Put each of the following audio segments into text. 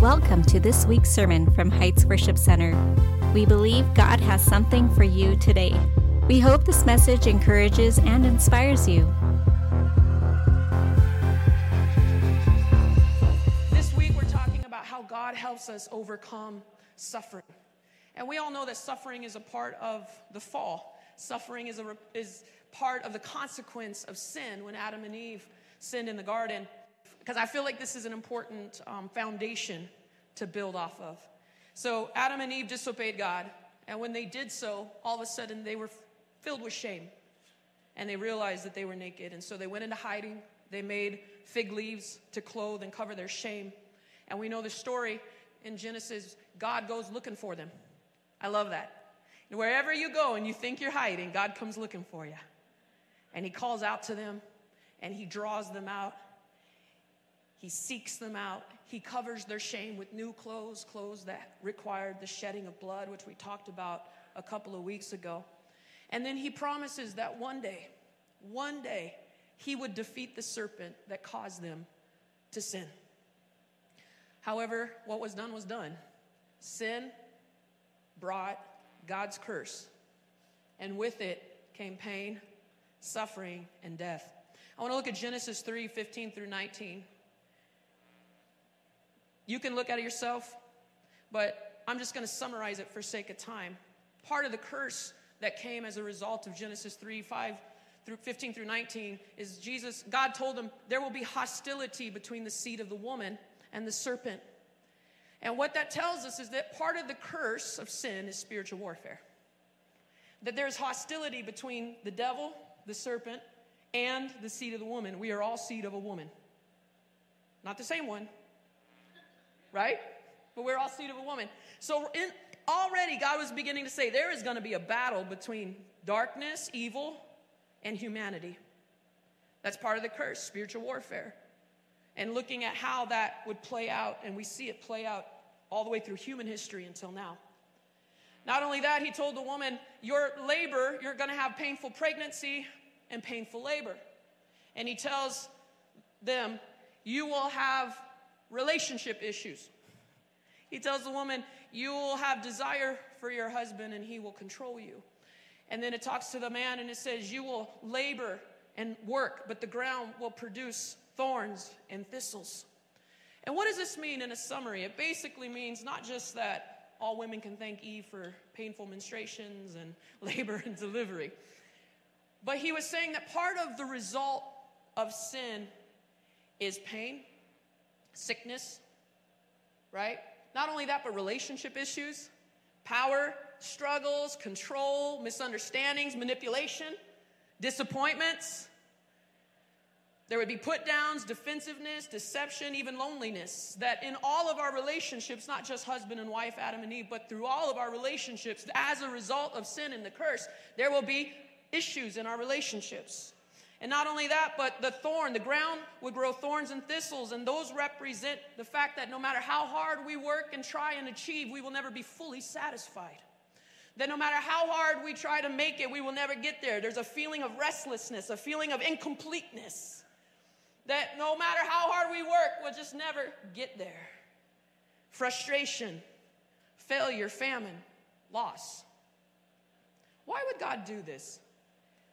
Welcome to this week's sermon from Heights Worship Center. We believe God has something for you today. We hope this message encourages and inspires you. This week we're talking about how God helps us overcome suffering. And we all know that suffering is a part of the fall. Suffering is, a, is part of the consequence of sin when Adam and Eve sinned in the garden because I feel like this is an important um, foundation to build off of. So, Adam and Eve disobeyed God, and when they did so, all of a sudden they were filled with shame and they realized that they were naked. And so they went into hiding. They made fig leaves to clothe and cover their shame. And we know the story in Genesis God goes looking for them. I love that. And wherever you go and you think you're hiding, God comes looking for you. And He calls out to them and He draws them out he seeks them out. He covers their shame with new clothes, clothes that required the shedding of blood, which we talked about a couple of weeks ago. And then he promises that one day, one day, he would defeat the serpent that caused them to sin. However, what was done was done. Sin brought God's curse, and with it came pain, suffering, and death. I want to look at Genesis 3 15 through 19. You can look at it yourself, but I'm just going to summarize it for sake of time. Part of the curse that came as a result of Genesis 3 5 through 15 through 19 is Jesus, God told him there will be hostility between the seed of the woman and the serpent. And what that tells us is that part of the curse of sin is spiritual warfare. That there's hostility between the devil, the serpent, and the seed of the woman. We are all seed of a woman. Not the same one, right? But we're all seed of a woman. So in, already God was beginning to say there is going to be a battle between darkness, evil, and humanity. That's part of the curse, spiritual warfare. And looking at how that would play out, and we see it play out all the way through human history until now. Not only that, he told the woman, Your labor, you're going to have painful pregnancy and painful labor. And he tells them, You will have relationship issues. He tells the woman, You will have desire for your husband and he will control you. And then it talks to the man and it says, You will labor and work, but the ground will produce thorns and thistles. And what does this mean in a summary? It basically means not just that all women can thank Eve for painful menstruations and labor and delivery, but he was saying that part of the result of sin is pain sickness, right? Not only that, but relationship issues, power struggles, control, misunderstandings, manipulation, disappointments. There would be put downs, defensiveness, deception, even loneliness. That in all of our relationships, not just husband and wife, Adam and Eve, but through all of our relationships, as a result of sin and the curse, there will be issues in our relationships. And not only that, but the thorn, the ground would grow thorns and thistles, and those represent the fact that no matter how hard we work and try and achieve, we will never be fully satisfied. That no matter how hard we try to make it, we will never get there. There's a feeling of restlessness, a feeling of incompleteness. That no matter how hard we work, we'll just never get there. Frustration, failure, famine, loss. Why would God do this?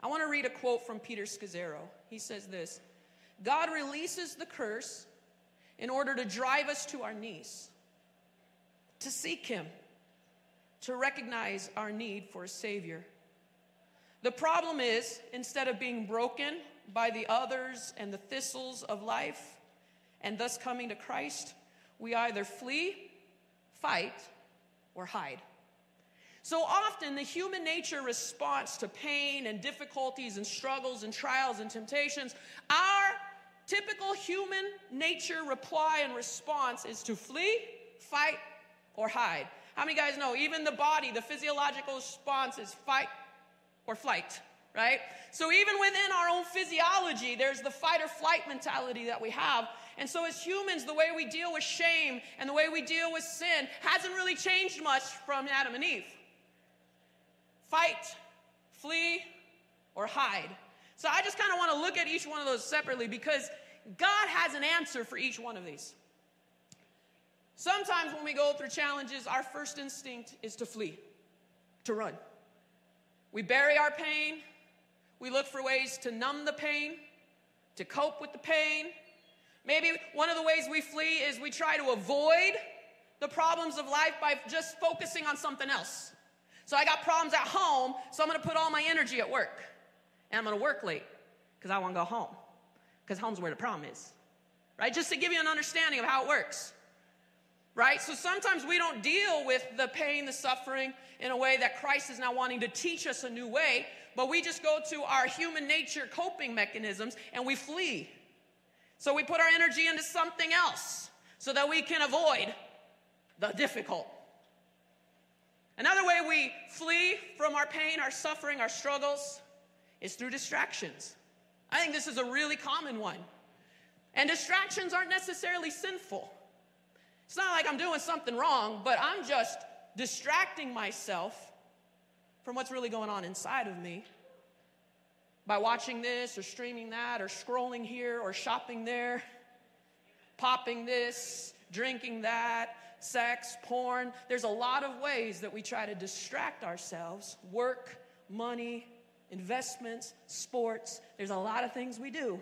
I want to read a quote from Peter Scazzero. He says this God releases the curse in order to drive us to our knees, to seek Him, to recognize our need for a Savior. The problem is, instead of being broken by the others and the thistles of life, and thus coming to Christ, we either flee, fight, or hide. So often, the human nature response to pain and difficulties and struggles and trials and temptations, our typical human nature reply and response is to flee, fight, or hide. How many guys know even the body, the physiological response is fight or flight, right? So even within our own physiology, there's the fight or flight mentality that we have. And so as humans, the way we deal with shame and the way we deal with sin hasn't really changed much from Adam and Eve fight, flee, or hide. So I just kind of want to look at each one of those separately because God has an answer for each one of these. Sometimes when we go through challenges, our first instinct is to flee, to run. We bury our pain. We look for ways to numb the pain, to cope with the pain. Maybe one of the ways we flee is we try to avoid the problems of life by just focusing on something else. So I got problems at home, so I'm gonna put all my energy at work. And I'm gonna work late because I wanna go home, because home's where the problem is. Right? Just to give you an understanding of how it works. Right? So sometimes we don't deal with the pain, the suffering in a way that Christ is now wanting to teach us a new way, but we just go to our human nature coping mechanisms and we flee. So we put our energy into something else so that we can avoid the difficult. Another way we flee from our pain, our suffering, our struggles is through distractions. I think this is a really common one. And distractions aren't necessarily sinful. It's not like I'm doing something wrong, but I'm just distracting myself from what's really going on inside of me by watching this or streaming that or scrolling here or shopping there, popping this, drinking that, sex, porn. There's a lot of ways that we try to distract ourselves work, money, investments, sports. There's a lot of things we do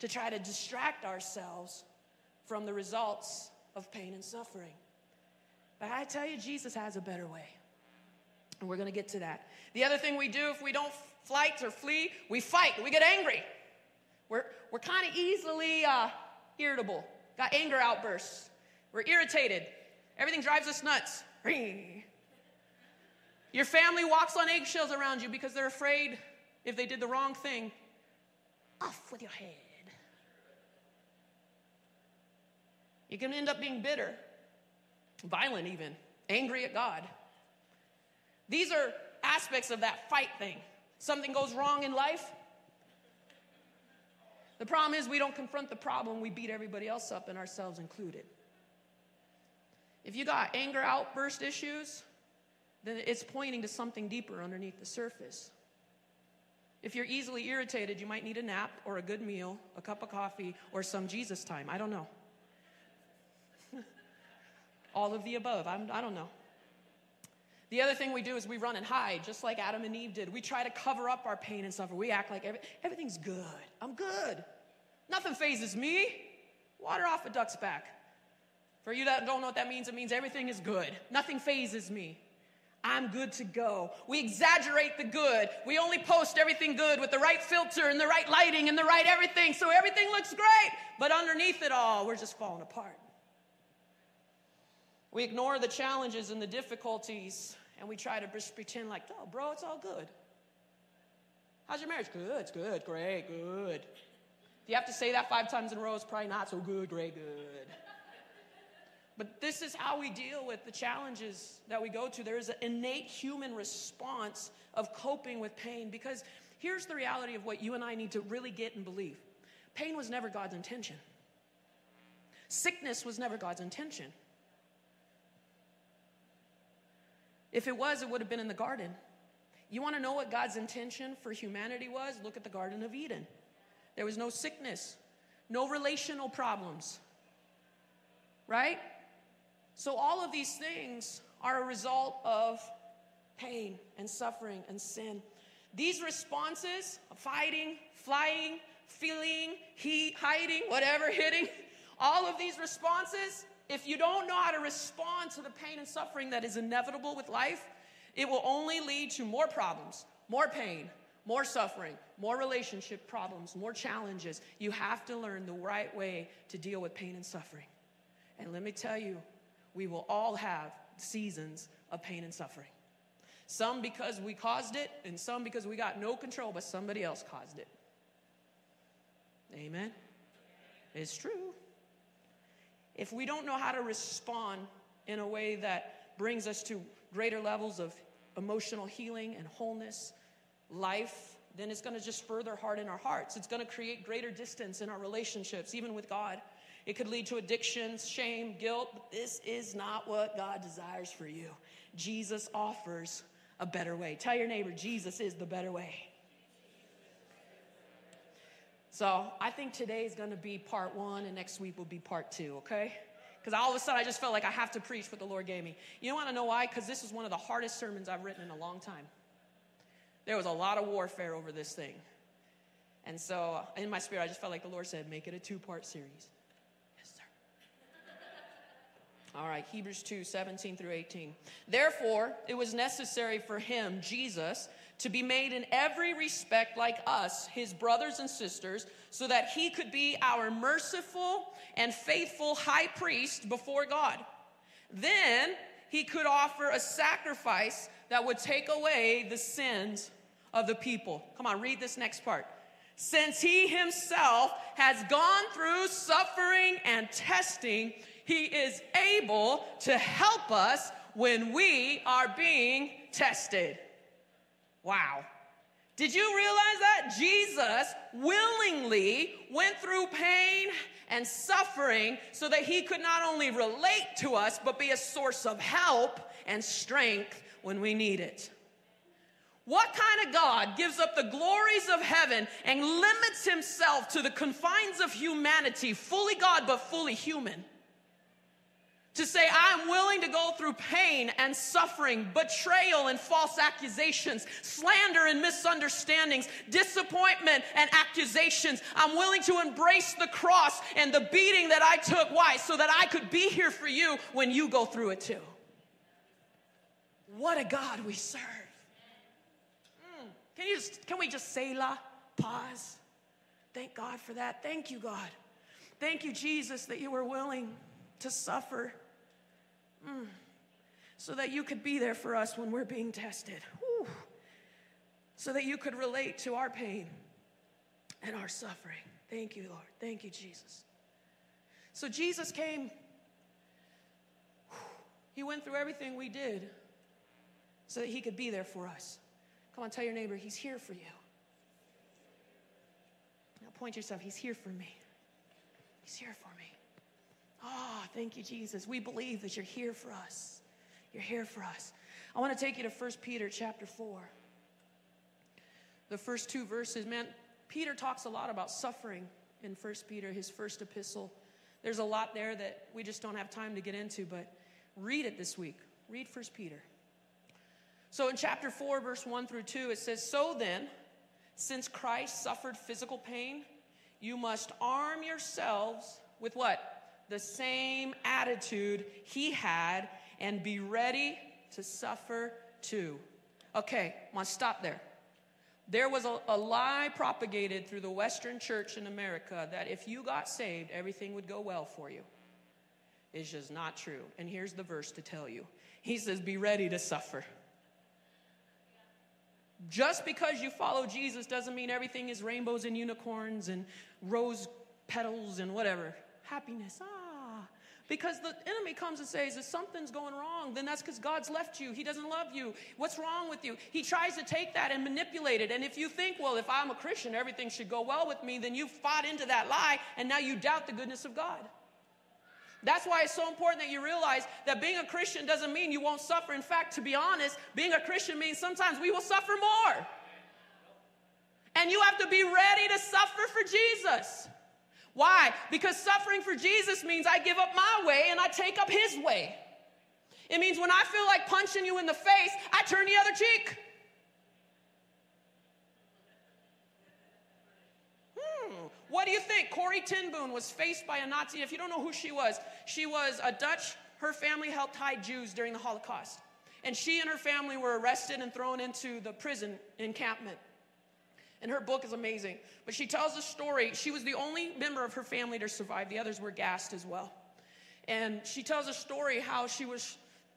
to try to distract ourselves from the results of pain and suffering. But I tell you, Jesus has a better way. And we're going to get to that. The other thing we do if we don't fight or flee, we fight. We get angry. We're, we're kind of easily uh, irritable, got anger outbursts. We're irritated. Everything drives us nuts. Your family walks on eggshells around you because they're afraid if they did the wrong thing, off with your head. You can end up being bitter, violent, even, angry at God. These are aspects of that fight thing. Something goes wrong in life. The problem is we don't confront the problem, we beat everybody else up and ourselves included. If you got anger outburst issues, then it's pointing to something deeper underneath the surface. If you're easily irritated, you might need a nap or a good meal, a cup of coffee, or some Jesus time. I don't know. All of the above. I'm, I do not know. The other thing we do is we run and hide, just like Adam and Eve did. We try to cover up our pain and suffering. We act like every, everything's good. I'm good. Nothing phases me. Water off a duck's back. For you that don't know what that means, it means everything is good. Nothing phases me. I'm good to go. We exaggerate the good. We only post everything good with the right filter and the right lighting and the right everything, so everything looks great. But underneath it all, we're just falling apart. We ignore the challenges and the difficulties, and we try to just pretend like, oh, bro, it's all good. How's your marriage? Good, it's good, great, good. If you have to say that five times in a row, it's probably not so good, great, good. But this is how we deal with the challenges that we go to. There is an innate human response of coping with pain because here's the reality of what you and I need to really get and believe pain was never God's intention, sickness was never God's intention. If it was, it would have been in the garden. You want to know what God's intention for humanity was? Look at the Garden of Eden. There was no sickness, no relational problems, right? So, all of these things are a result of pain and suffering and sin. These responses fighting, flying, feeling, he, hiding, whatever, hitting all of these responses, if you don't know how to respond to the pain and suffering that is inevitable with life, it will only lead to more problems, more pain, more suffering, more relationship problems, more challenges. You have to learn the right way to deal with pain and suffering. And let me tell you, we will all have seasons of pain and suffering. Some because we caused it, and some because we got no control, but somebody else caused it. Amen? It's true. If we don't know how to respond in a way that brings us to greater levels of emotional healing and wholeness, life, then it's going to just further harden our hearts. It's going to create greater distance in our relationships, even with God. It could lead to addictions, shame, guilt, but this is not what God desires for you. Jesus offers a better way. Tell your neighbor, Jesus is the better way. So I think today is going to be part one, and next week will be part two, okay? Because all of a sudden I just felt like I have to preach what the Lord gave me. You want to know why? Because this is one of the hardest sermons I've written in a long time. There was a lot of warfare over this thing. And so in my spirit, I just felt like the Lord said, make it a two part series. All right, Hebrews 2 17 through 18. Therefore, it was necessary for him, Jesus, to be made in every respect like us, his brothers and sisters, so that he could be our merciful and faithful high priest before God. Then he could offer a sacrifice that would take away the sins of the people. Come on, read this next part. Since he himself has gone through suffering and testing, he is able to help us when we are being tested. Wow. Did you realize that? Jesus willingly went through pain and suffering so that he could not only relate to us, but be a source of help and strength when we need it. What kind of God gives up the glories of heaven and limits himself to the confines of humanity, fully God but fully human? To say, I'm willing to go through pain and suffering, betrayal and false accusations, slander and misunderstandings, disappointment and accusations. I'm willing to embrace the cross and the beating that I took. Why? So that I could be here for you when you go through it too. What a God we serve. Mm. Can, you just, can we just say la? Pause. Thank God for that. Thank you, God. Thank you, Jesus, that you were willing to suffer Mm. So that you could be there for us when we're being tested. Whew. So that you could relate to our pain and our suffering. Thank you, Lord. Thank you, Jesus. So Jesus came, he went through everything we did so that he could be there for us. Come on, tell your neighbor, he's here for you. Now point yourself, he's here for me. He's here for me. Oh, thank you, Jesus. We believe that you're here for us. You're here for us. I want to take you to 1 Peter chapter 4. The first two verses, man, Peter talks a lot about suffering in 1 Peter, his first epistle. There's a lot there that we just don't have time to get into, but read it this week. Read 1 Peter. So in chapter 4, verse 1 through 2, it says, So then, since Christ suffered physical pain, you must arm yourselves with what? The same attitude he had and be ready to suffer too. Okay, I want to stop there. There was a, a, lie propagated through the Western church in America that if you got saved, everything would go well for you. It's just not true. And here's the verse to tell you He says, Be ready to suffer. Just because you follow Jesus doesn't mean everything is rainbows and unicorns and rose petals and whatever. Happiness. Ah, because the enemy comes and says, if something's going wrong, then that's because God's left you. He doesn't love you. What's wrong with you? He tries to take that and manipulate it. And if you think, well, if I'm a Christian, everything should go well with me, then you fought into that lie and now you doubt the goodness of God. That's why it's so important that you realize that being a Christian doesn't mean you won't suffer. In fact, to be honest, being a Christian means sometimes we will suffer more. And you have to be ready to suffer for Jesus. Why? Because suffering for Jesus means I give up my way and I take up his way. It means when I feel like punching you in the face, I turn the other cheek. Hmm. What do you think? Corrie ten Boom was faced by a Nazi. If you don't know who she was, she was a Dutch, her family helped hide Jews during the Holocaust. And she and her family were arrested and thrown into the prison encampment. And her book is amazing. But she tells a story. She was the only member of her family to survive, the others were gassed as well. And she tells a story how she was,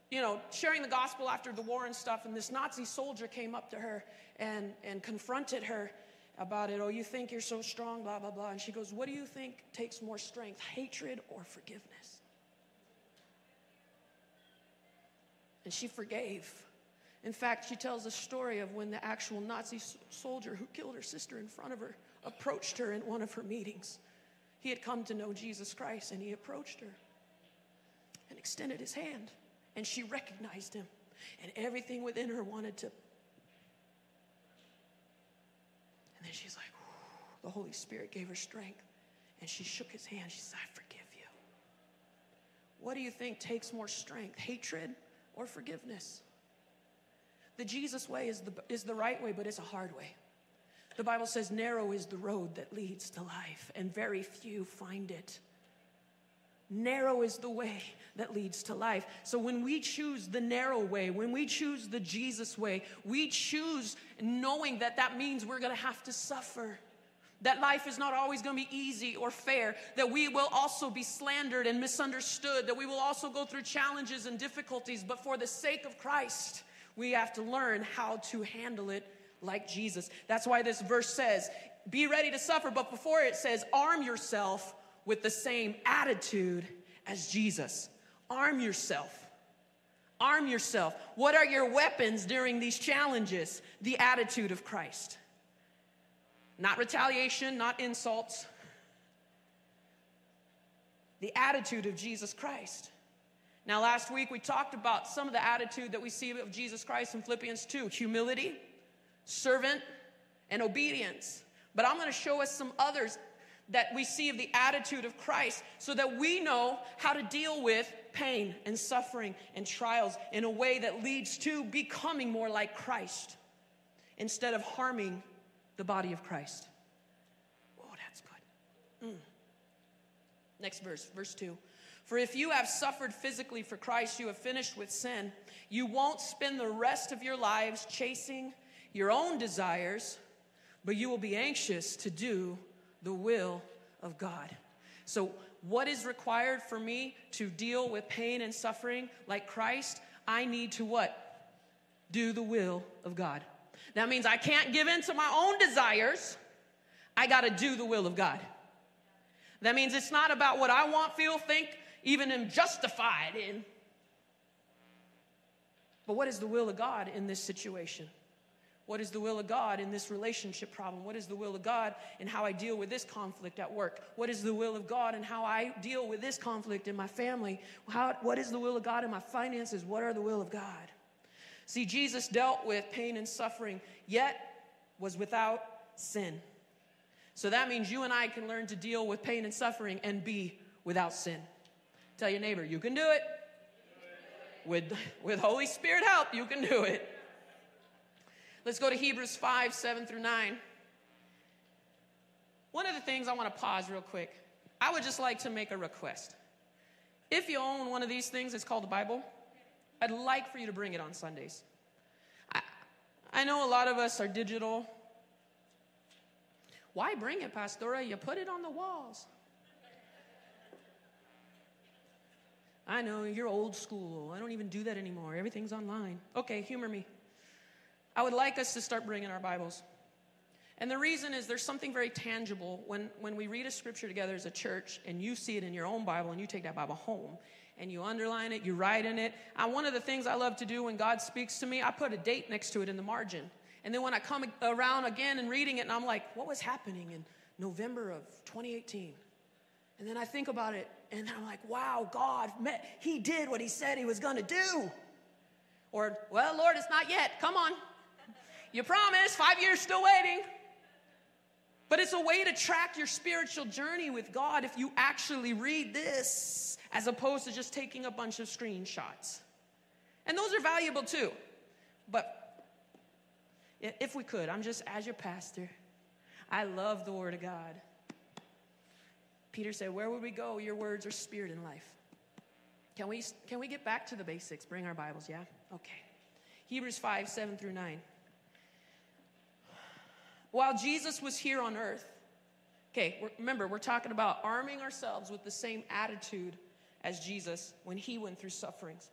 you know, sharing the gospel after the war and stuff. And this Nazi soldier came up to her and, and confronted her about it. Oh, you think you're so strong, blah, blah, blah. And she goes, What do you think takes more strength, hatred or forgiveness? And she forgave. In fact, she tells a story of when the actual Nazi soldier who killed her sister in front of her approached her in one of her meetings. He had come to know Jesus Christ and he approached her and extended his hand, and she recognized him, and everything within her wanted to. And then she's like, the Holy Spirit gave her strength, and she shook his hand. She said, I forgive you. what do you think takes more strength, hatred or forgiveness? The Jesus way is the, is the right way, but it's a hard way. The Bible says, narrow is the road that leads to life, and very few find it. Narrow is the way that leads to life. So when we choose the narrow way, when we choose the Jesus way, we choose knowing that that means we're gonna have to suffer. That life is not always gonna be easy or fair, that we will also be slandered and misunderstood, that we will also go through challenges and difficulties, but for the sake of Christ, we have to learn how to handle it like Jesus. That's why this verse says, Be ready to suffer, but before it says, Arm yourself with the same attitude as Jesus. Arm yourself. Arm yourself. What are your weapons during these challenges? The attitude of Christ. Not retaliation, not insults. The attitude of Jesus Christ. Now, last week we talked about some of the attitude that we see of Jesus Christ in Philippians 2 humility, servant, and obedience. But I'm going to show us some others that we see of the attitude of Christ so that we know how to deal with pain and suffering and trials in a way that leads to becoming more like Christ instead of harming the body of Christ. Oh, that's good. Mm. Next verse, verse 2. For if you have suffered physically for Christ, you have finished with sin. You won't spend the rest of your lives chasing your own desires, but you will be anxious to do the will of God. So, what is required for me to deal with pain and suffering like Christ? I need to what? Do the will of God. That means I can't give in to my own desires. I got to do the will of God. That means it's not about what I want, feel, think, even am justified in. But what is the will of God in this situation? What is the will of God in this relationship problem? What is the will of God in how I deal with this conflict at work? What is the will of God in how I deal with this conflict in my family? How, what is the will of God in my finances? What are the will of God? See, Jesus dealt with pain and suffering, yet was without sin. So that means you and I can learn to deal with pain and suffering and be without sin. Tell your neighbor, you can do it. With, with Holy Spirit help, you can do it. Let's go to Hebrews 5 7 through 9. One of the things I want to pause real quick, I would just like to make a request. If you own one of these things, it's called the Bible, I'd like for you to bring it on Sundays. I, I know a lot of us are digital. Why bring it, Pastora? You put it on the walls. I know you're old school. I don't even do that anymore. Everything's online. Okay, humor me. I would like us to start bringing our Bibles. And the reason is there's something very tangible when, when we read a scripture together as a church and you see it in your own Bible and you take that Bible home and you underline it, you write in it. And one of the things I love to do when God speaks to me, I put a date next to it in the margin. And then when I come around again and reading it, and I'm like, what was happening in November of 2018? And then I think about it, and I'm like, wow, God, He did what He said He was going to do. Or, well, Lord, it's not yet. Come on. You promised, five years still waiting. But it's a way to track your spiritual journey with God if you actually read this as opposed to just taking a bunch of screenshots. And those are valuable too. But if we could, I'm just as your pastor, I love the Word of God. Peter said, Where would we go? Your words are spirit and life. Can we, can we get back to the basics? Bring our Bibles, yeah? Okay. Hebrews 5 7 through 9. While Jesus was here on earth, okay, remember, we're talking about arming ourselves with the same attitude as Jesus when he went through sufferings.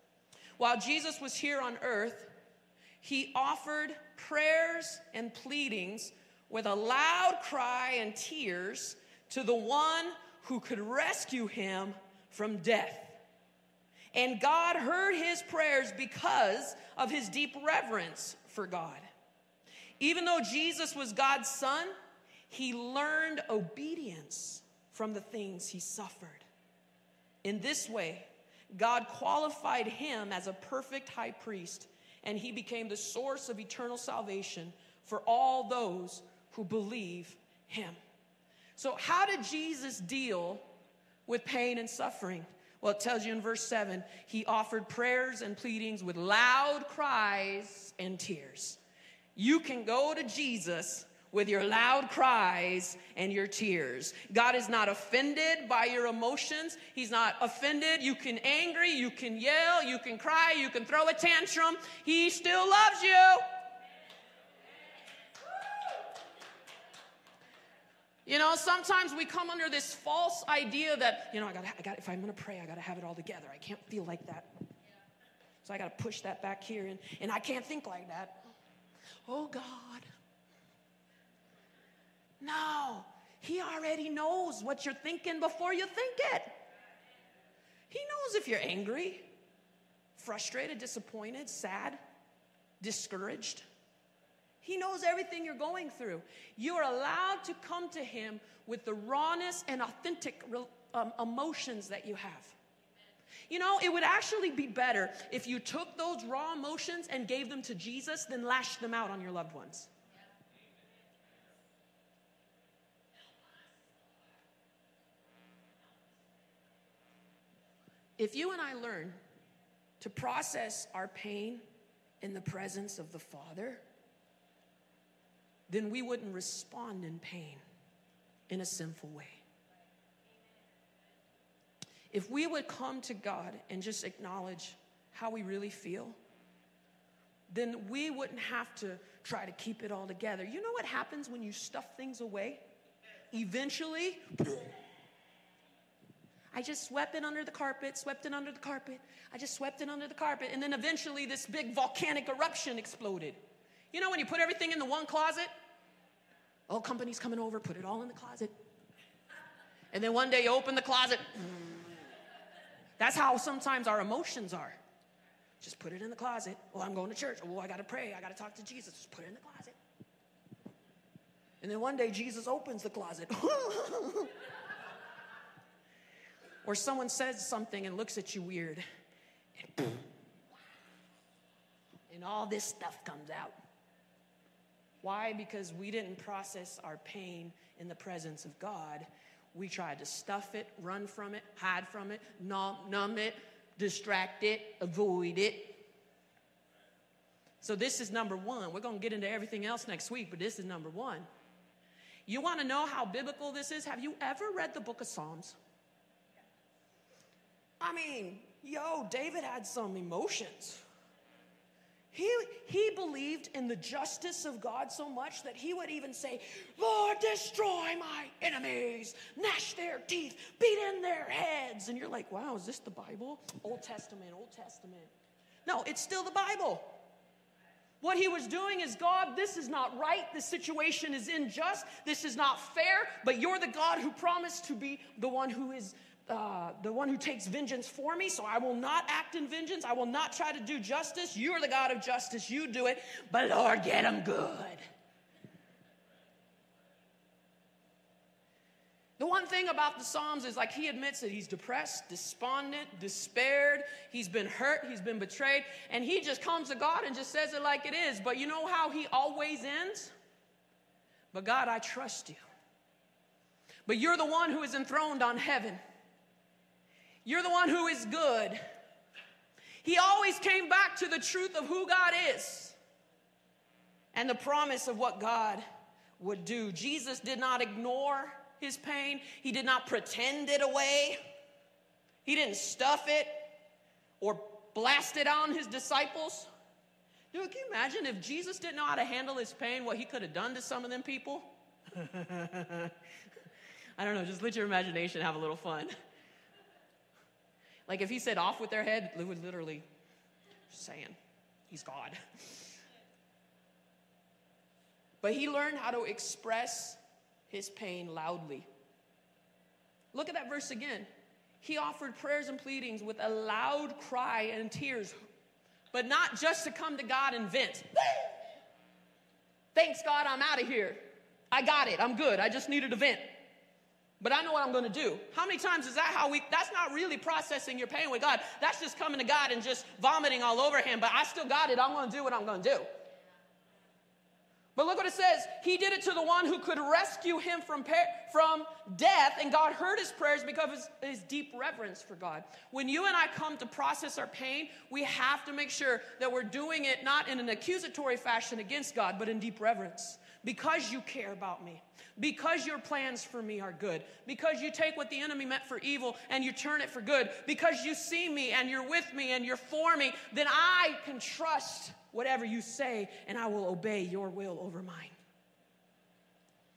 While Jesus was here on earth, he offered prayers and pleadings with a loud cry and tears to the one who could rescue him from death. And God heard his prayers because of his deep reverence for God. Even though Jesus was God's son, he learned obedience from the things he suffered. In this way, God qualified him as a perfect high priest, and he became the source of eternal salvation for all those who believe him. So, how did Jesus deal with pain and suffering? Well, it tells you in verse 7 he offered prayers and pleadings with loud cries and tears. You can go to Jesus with your loud cries and your tears. God is not offended by your emotions. He's not offended. You can angry, you can yell, you can cry, you can throw a tantrum. He still loves you. You know, sometimes we come under this false idea that, you know, I got I got if I'm going to pray, I got to have it all together. I can't feel like that. So I got to push that back here and and I can't think like that. Oh God. No, He already knows what you're thinking before you think it. He knows if you're angry, frustrated, disappointed, sad, discouraged. He knows everything you're going through. You are allowed to come to Him with the rawness and authentic um, emotions that you have. You know, it would actually be better if you took those raw emotions and gave them to Jesus than lashed them out on your loved ones. If you and I learn to process our pain in the presence of the Father, then we wouldn't respond in pain in a sinful way. If we would come to God and just acknowledge how we really feel, then we wouldn't have to try to keep it all together. You know what happens when you stuff things away? Eventually, I just swept it under the carpet, swept it under the carpet. I just swept it under the carpet. And then eventually this big volcanic eruption exploded. You know when you put everything in the one closet? Oh, company's coming over, put it all in the closet. And then one day you open the closet. That's how sometimes our emotions are. Just put it in the closet. Oh, I'm going to church. Oh, I got to pray. I got to talk to Jesus. Just put it in the closet. And then one day Jesus opens the closet. Or someone says something and looks at you weird, and, and all this stuff comes out. Why? Because we didn't process our pain in the presence of God. We tried to stuff it, run from it, hide from it, numb, it, distract it, avoid it. So, this is number one. We're going to get into everything else next week, but this is number one. You want to know how biblical this is? Have you ever read the book of Psalms? I mean, yo, David had some emotions. He, he believed in the justice of God so much that he would even say, Lord, destroy my enemies, gnash their teeth, beat in their heads. And you're like, wow, is this the Bible? Old Testament, Old Testament. No, it's still the Bible. What he was doing is, God, this is not right. This situation is unjust. This is not fair. But you're the God who promised to be the one who is uh, the one who takes vengeance for me, so I will not act in vengeance. I will not try to do justice. You are the God of justice. You do it. But Lord, get them good. The one thing about the Psalms is like he admits that he's depressed, despondent, despaired, he's been hurt, he's been betrayed, and he just comes to God and just says it like it is. But you know how he always ends? But God, I trust you. But you're the one who is enthroned on heaven. You're the one who is good. He always came back to the truth of who God is and the promise of what God would do. Jesus did not ignore his pain, he did not pretend it away, he didn't stuff it or blast it on his disciples. Dude, can you imagine if Jesus didn't know how to handle his pain, what he could have done to some of them people? I don't know, just let your imagination have a little fun. Like if he said off with their head, it would literally saying, He's God. But he learned how to express his pain loudly. Look at that verse again. He offered prayers and pleadings with a loud cry and tears, but not just to come to God and vent. Thanks, God, I'm out of here. I got it. I'm good. I just needed a vent but I know what I'm going to do. How many times is that how we, that's not really processing your pain with God. That's just coming to God and just vomiting all over Him, but I still got it. I'm going to do what I'm going to do. But look what it says. He did it to the one who could rescue him from, from death, and God heard his prayers because of his, his deep reverence for God. When you and I come to process our pain, we have to make sure that we're doing it not in an accusatory fashion against God, but in deep reverence. Because you care about me, because your plans for me are good, because you take what the enemy meant for evil and you turn it for good, because you see me and you're with me and you're for me, then I can trust whatever you say, and I will obey your will over mine.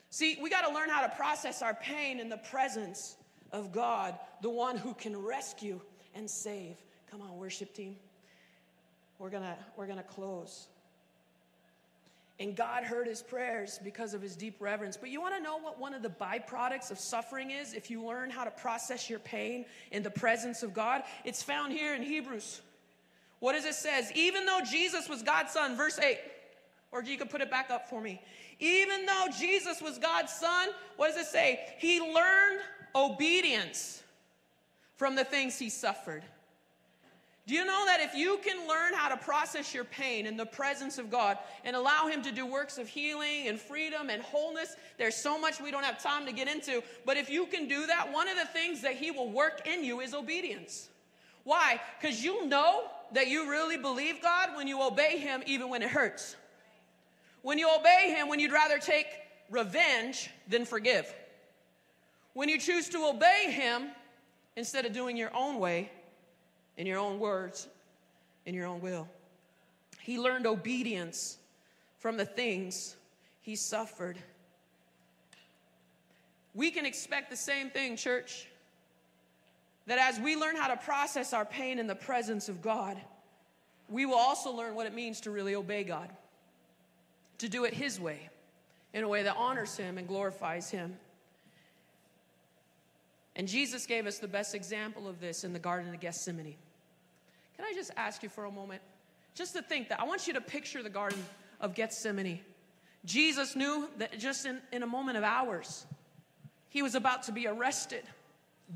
See, we got to learn how to process our pain in the presence of God, the one who can rescue and save. Come on, worship team. We're going to we're going to close. And God heard his prayers because of his deep reverence. But you want to know what one of the byproducts of suffering is if you learn how to process your pain in the presence of God? It's found here in Hebrews. What does it says? Even though Jesus was God's son, verse 8. Or you can put it back up for me. Even though Jesus was God's son, what does it say? He learned obedience from the things he suffered. Do you know that if you can learn how to process your pain in the presence of God and allow Him to do works of healing and freedom and wholeness, there's so much we don't have time to get into. But if you can do that, one of the things that He will work in you is obedience. Why? Because you know that you really believe God when you obey Him, even when it hurts. When you obey Him, when you'd rather take revenge than forgive. When you choose to obey Him instead of doing your own way, in your own words, in your own will. He learned obedience from the things he suffered. We can expect the same thing, church. That as we learn how to process our pain in the presence of God, we will also learn what it means to really obey God, to do it His way, in a way that honors Him and glorifies Him. And Jesus gave us the best example of this in the Garden of Gethsemane. Can I just ask you for a moment? Just to think that I want you to picture the Garden of Gethsemane. Jesus knew that just in, in a moment of hours, he was about to be arrested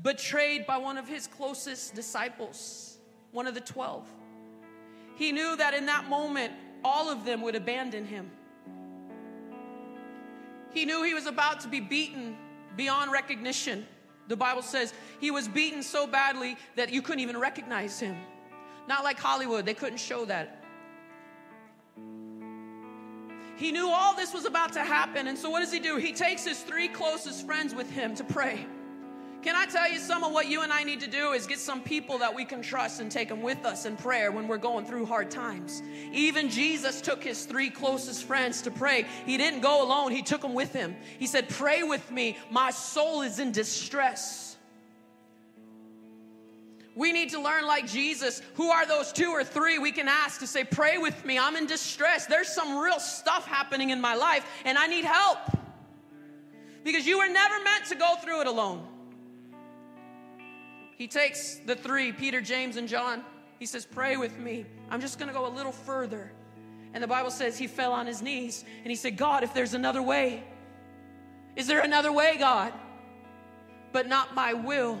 betrayed by one of his closest disciples, one of the 12. He knew that in that moment, all of them would abandon him. He knew he was about to be beaten beyond recognition. The Bible says he was beaten so badly that you couldn't even recognize him. Not like Hollywood, they couldn't show that. He knew all this was about to happen, and so what does he do? He takes his three closest friends with him to pray. Can I tell you some of what you and I need to do is get some people that we can trust and take them with us in prayer when we're going through hard times. Even Jesus took his three closest friends to pray. He didn't go alone, he took them with him. He said, Pray with me, my soul is in distress. We need to learn like Jesus. Who are those two or three we can ask to say, Pray with me, I'm in distress. There's some real stuff happening in my life and I need help. Because you were never meant to go through it alone. He takes the three, Peter, James, and John. He says, Pray with me. I'm just going to go a little further. And the Bible says he fell on his knees and he said, God, if there's another way, is there another way, God? But not my will,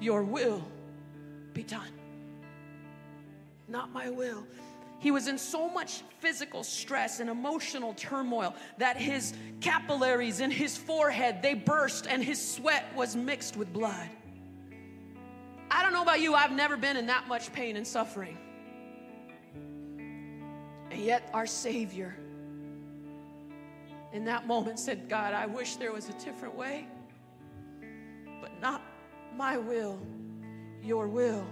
your will be done. Not my will. He was in so much physical stress and emotional turmoil that his capillaries in his forehead they burst and his sweat was mixed with blood. Don't know about you, I've never been in that much pain and suffering. And yet, our Savior in that moment said, God, I wish there was a different way, but not my will, your will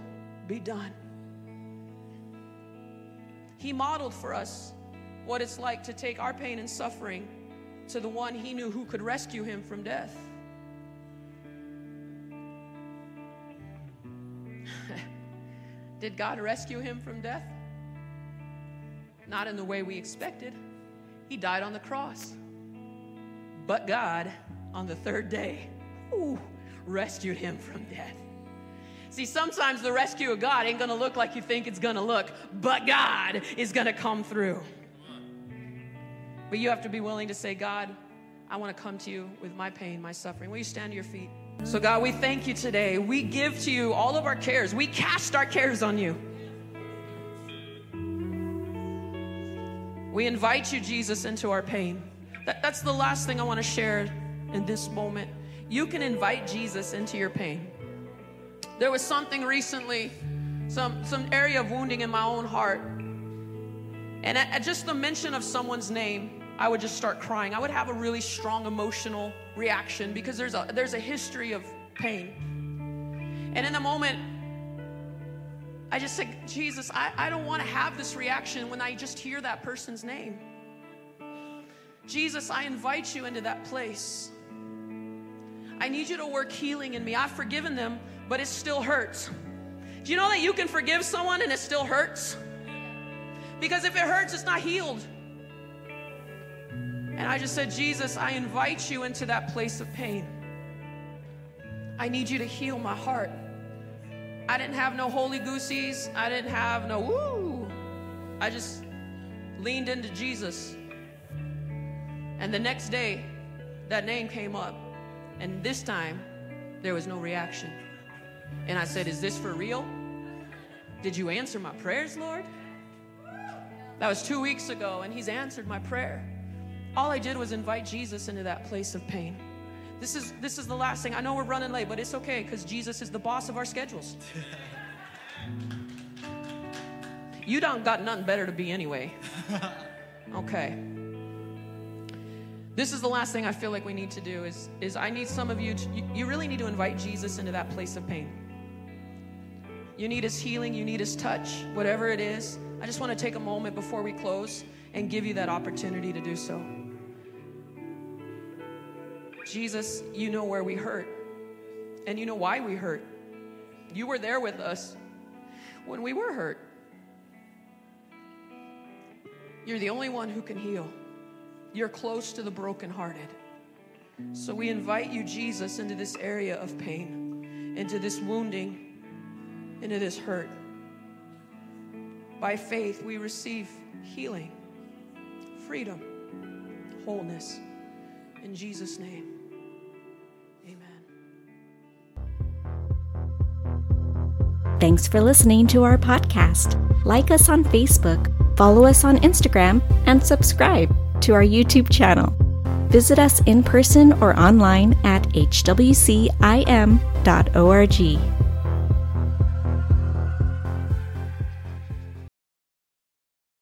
be done. He modeled for us what it's like to take our pain and suffering to the one he knew who could rescue him from death. Did God rescue him from death? Not in the way we expected. He died on the cross. But God, on the third day, ooh, rescued him from death. See, sometimes the rescue of God ain't gonna look like you think it's gonna look, but God is gonna come through. But you have to be willing to say, God, I wanna come to you with my pain, my suffering. Will you stand to your feet? So, God, we thank you today. We give to you all of our cares. We cast our cares on you. We invite you, Jesus, into our pain. That, that's the last thing I want to share in this moment. You can invite Jesus into your pain. There was something recently, some, some area of wounding in my own heart. And at, at just the mention of someone's name, I would just start crying. I would have a really strong emotional reaction because there's a, there's a history of pain. And in the moment, I just said, Jesus, I, I don't want to have this reaction when I just hear that person's name. Jesus, I invite you into that place. I need you to work healing in me. I've forgiven them, but it still hurts. Do you know that you can forgive someone and it still hurts? Because if it hurts, it's not healed. And I just said, Jesus, I invite you into that place of pain. I need you to heal my heart. I didn't have no holy goosies. I didn't have no woo. I just leaned into Jesus. And the next day, that name came up. And this time, there was no reaction. And I said, Is this for real? Did you answer my prayers, Lord? That was two weeks ago, and He's answered my prayer. All I did was invite Jesus into that place of pain. This is this is the last thing. I know we're running late, but it's okay because Jesus is the boss of our schedules. you don't got nothing better to be anyway. Okay. This is the last thing I feel like we need to do is, is I need some of you to, you, you really need to invite Jesus into that place of pain. You need his healing, you need his touch, whatever it is. I just want to take a moment before we close and give you that opportunity to do so. Jesus, you know where we hurt, and you know why we hurt. You were there with us when we were hurt. You're the only one who can heal. You're close to the brokenhearted. So we invite you, Jesus, into this area of pain, into this wounding, into this hurt. By faith, we receive healing, freedom, wholeness. In Jesus' name. Thanks for listening to our podcast. Like us on Facebook, follow us on Instagram, and subscribe to our YouTube channel. Visit us in person or online at hwcim.org.